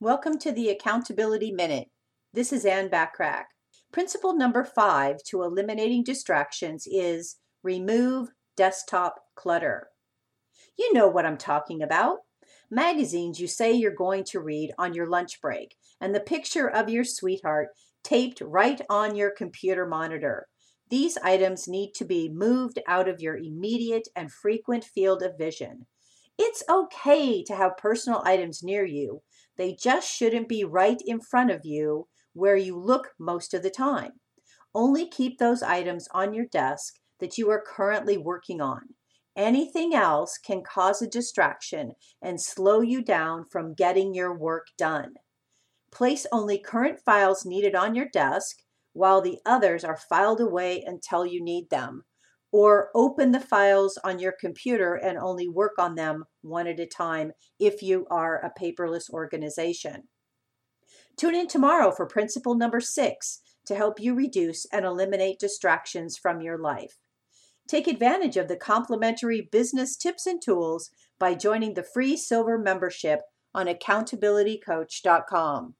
Welcome to the Accountability Minute. This is Anne Bachrach. Principle number five to eliminating distractions is remove desktop clutter. You know what I'm talking about. Magazines you say you're going to read on your lunch break, and the picture of your sweetheart taped right on your computer monitor. These items need to be moved out of your immediate and frequent field of vision. It's okay to have personal items near you. They just shouldn't be right in front of you where you look most of the time. Only keep those items on your desk that you are currently working on. Anything else can cause a distraction and slow you down from getting your work done. Place only current files needed on your desk while the others are filed away until you need them or open the files on your computer and only work on them one at a time if you are a paperless organization. Tune in tomorrow for principle number six to help you reduce and eliminate distractions from your life. Take advantage of the complimentary business tips and tools by joining the free silver membership on accountabilitycoach.com.